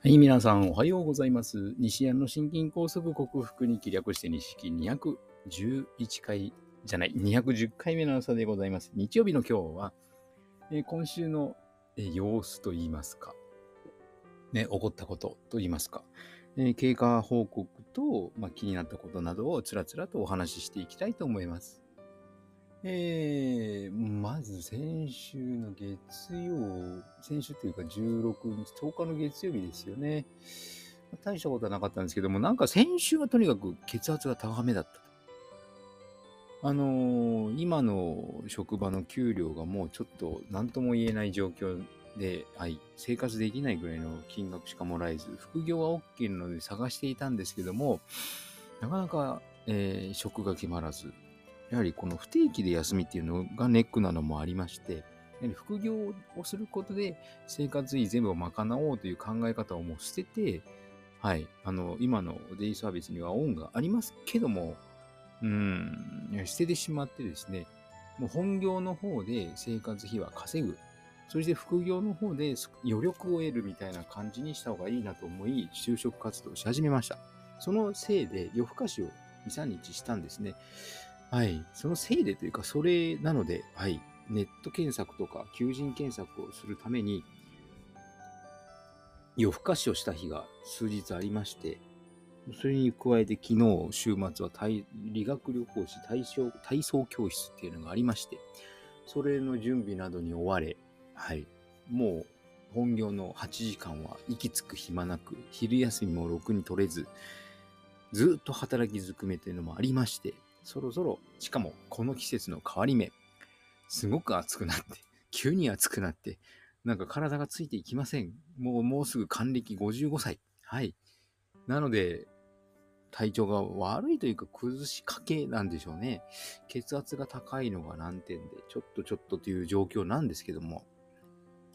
はい、皆さんおはようございます。西安の心筋梗塞克服に気略して西木211回じゃない、210回目の朝でございます。日曜日の今日は、えー今週の、えー様子といいますか、ね、起こったことといいますか、えー経過報告と、まあ、気になったことなどをつらつらとお話ししていきたいと思います。えー、まず先週の月曜、先週っていうか16日、10日の月曜日ですよね。大したことはなかったんですけども、なんか先週はとにかく血圧が高めだったと。あのー今の職場の給料がもうちょっと何とも言えない状況で、はい、生活できないぐらいの金額しかもらえず、副業は OK なので探していたんですけども、なかなか、えー職が決まらず、やはりこの不定期で休みっていうのがネックなのもありまして、副業をすることで生活費全部を賄おうという考え方をもう捨てて、はい、あの、今のデイサービスにはオンがありますけども、うん、捨ててしまってですね、もう本業の方で生活費は稼ぐ。そして副業の方で余力を得るみたいな感じにした方がいいなと思い、就職活動し始めました。そのせいで夜更かしを2、3日したんですね。はい。そのせいでというか、それなので、はい。ネット検索とか求人検索をするために、夜更かしをした日が数日ありまして、それに加えて昨日、週末は理学療法士体操体操教室っていうのがありまして、それの準備などに追われ、はい。もう本業の8時間は息つく暇なく、昼休みもろくに取れず、ずっと働きずくめというのもありまして、そろそろ、しかもこの季節の変わり目、すごく暑くなって、急に暑くなって、なんか体がついていきません。もう、もうすぐ還暦55歳。はい。なので、体調が悪いというか崩しかけなんでしょうね。血圧が高いのが難点で、ちょっとちょっとという状況なんですけども。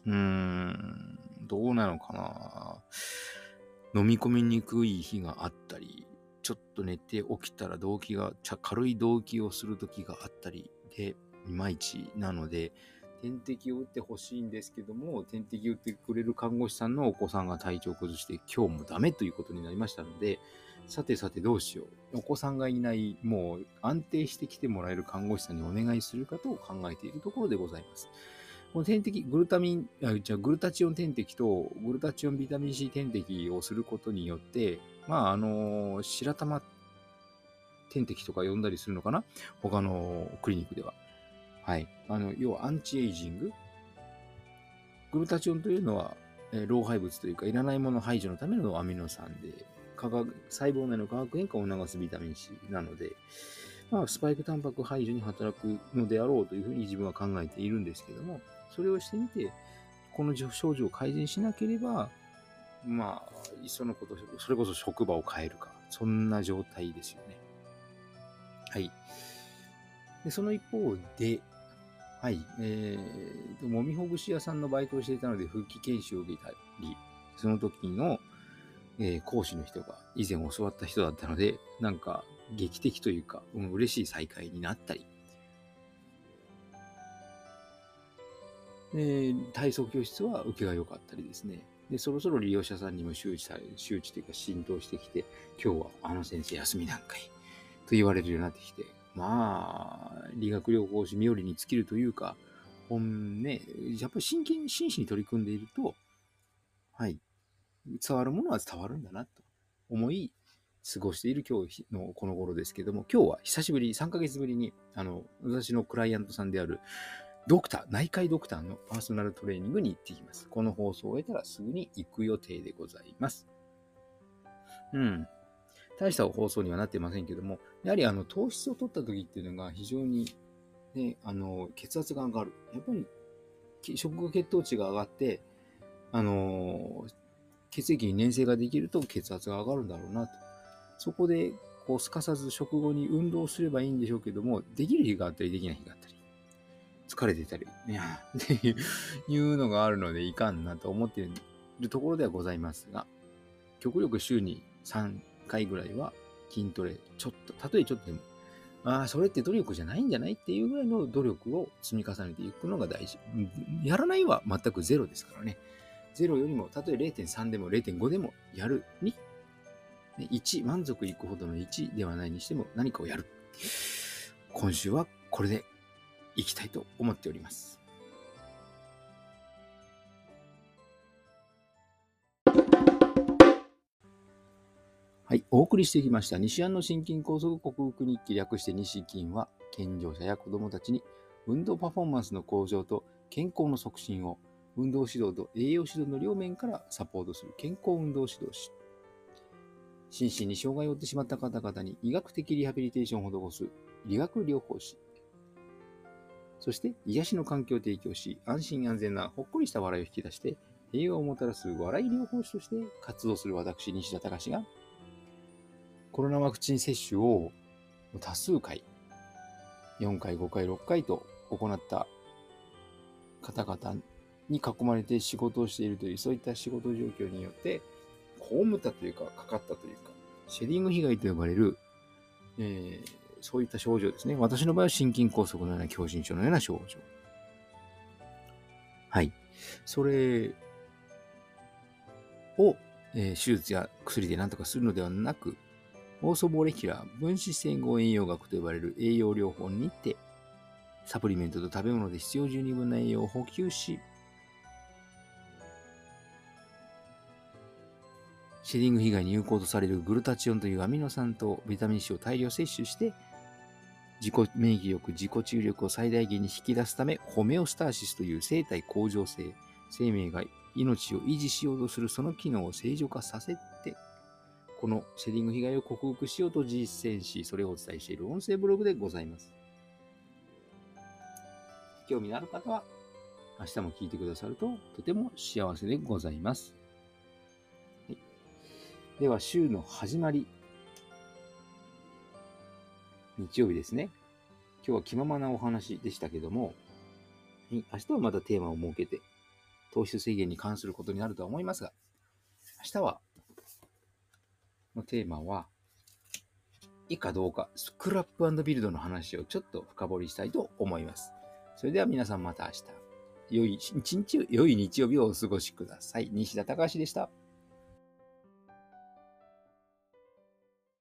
うーん、どうなのかな。飲み込みにくい日があったり、ちょっと寝て起きたら動悸が、軽い動悸をする時があったりで、いまいちなので、点滴を打ってほしいんですけども、点滴を打ってくれる看護師さんのお子さんが体調を崩して今日もダメということになりましたので、さてさてどうしよう。お子さんがいない、もう安定してきてもらえる看護師さんにお願いするかと考えているところでございます。この点滴、グルタミン、あじゃグルタチオン点滴とグルタチオンビタミン C 点滴をすることによって、まあ、あの、白玉点滴とか呼んだりするのかな？他のクリニックでは。はい。あの、要はアンチエイジング？グルタチオンというのは、えー老廃物というか、いらないもの排除のためのアミノ酸で、化学細胞内の化学変化を促すビタミン C なので、まあ、スパイクタンパク排除に働くのであろうというふうに自分は考えているんですけども、それをしてみて、この症状を改善しなければ、まあ、いっそのこと、それこそ職場を変えるか、そんな状態ですよね。はい。で、その一方で、はい、えー、もみほぐし屋さんのバイトをしていたので、復帰研修を受けたり、その時の、えー講師の人が以前教わった人だったので、なんか劇的というか、うん、嬉しい再会になったり、えー体操教室は受けが良かったりですね。で、そろそろ利用者さんにも周知され、周知というか浸透してきて、今日はあの先生休みなんかいと言われるようになってきて、まあ、理学療法士冥利に尽きるというか、本ね、やっぱり真剣に真摯に取り組んでいると、はい、伝わるものは伝わるんだなと思い、過ごしている今日のこの頃ですけども、今日は久しぶり、3ヶ月ぶりに、あの、私のクライアントさんである、ドクター、内科医ドクターのパーソナルトレーニングに行ってきます。この放送を終えたらすぐに行く予定でございます。うん。大した放送にはなってませんけども、やはりあの糖質を取った時っていうのが非常に、ね、あの血圧が上がる。やっぱり食後血糖値が上がって、あの血液に粘性ができると血圧が上がるんだろうなと。そこで、こう、すかさず食後に運動すればいいんでしょうけども、できる日があったり、できない日があったり、疲れてたり、ね、っていうのがあるので、いかんなと思っているところではございますが、極力週に3回ぐらいは筋トレ、ちょっと、たとえちょっとでも、ああ、それって努力じゃないんじゃないっていうぐらいの努力を積み重ねていくのが大事。やらないは全くゼロですからね。0よりも、たとえ0.3でも0.5でもやるに、1、満足いくほどの1ではないにしても何かをやる。今週はこれでいきたいと思っております。はい、お送りしてきました西安の心筋梗塞克服日記略して西筋は健常者や子どもたちに運動パフォーマンスの向上と健康の促進を運動指導と栄養指導の両面からサポートする健康運動指導士。心身に障害を負ってしまった方々に医学的リハビリテーションを施す理学療法士。そして癒しの環境を提供し、安心安全なほっこりした笑いを引き出して、平和をもたらす笑い療法士として活動する私、西田隆が、コロナワクチン接種を多数回、4回、5回、6回と行った方々に囲まれて仕事をしているという、そういった仕事状況によって、被ったというか、かかったというか、シェディング被害と呼ばれる、えー、そういった症状ですね。私の場合は心筋梗塞のような狭心症のような症状。はい。それを、えー、手術や薬で何とかするのではなく、オーソボレキュラー分子整合栄養学と呼ばれる栄養療法にて、サプリメントと食べ物で必要十二分な栄養を補給し、シェディング被害に有効とされるグルタチオンというアミノ酸とビタミン C を大量摂取して、自己免疫力、自己治癒力を最大限に引き出すため、ホメオスターシスという生体向上性、生命が命を維持しようとするその機能を正常化させて、このシェディング被害を克服しようと実践し、それをお伝えしている音声ブログでございます。興味のある方は、明日も聞いてくださるととても幸せでございます。では、週の始まり。日曜日ですね。今日は気ままなお話でしたけども、明日はまたテーマを設けて、糖質制限に関することになるとは思いますが、明日は、のテーマは、いいかどうか、スクラップビルドの話をちょっと深掘りしたいと思います。それでは皆さんまた明日。良い一日、良い日曜日をお過ごしください。西田隆でした。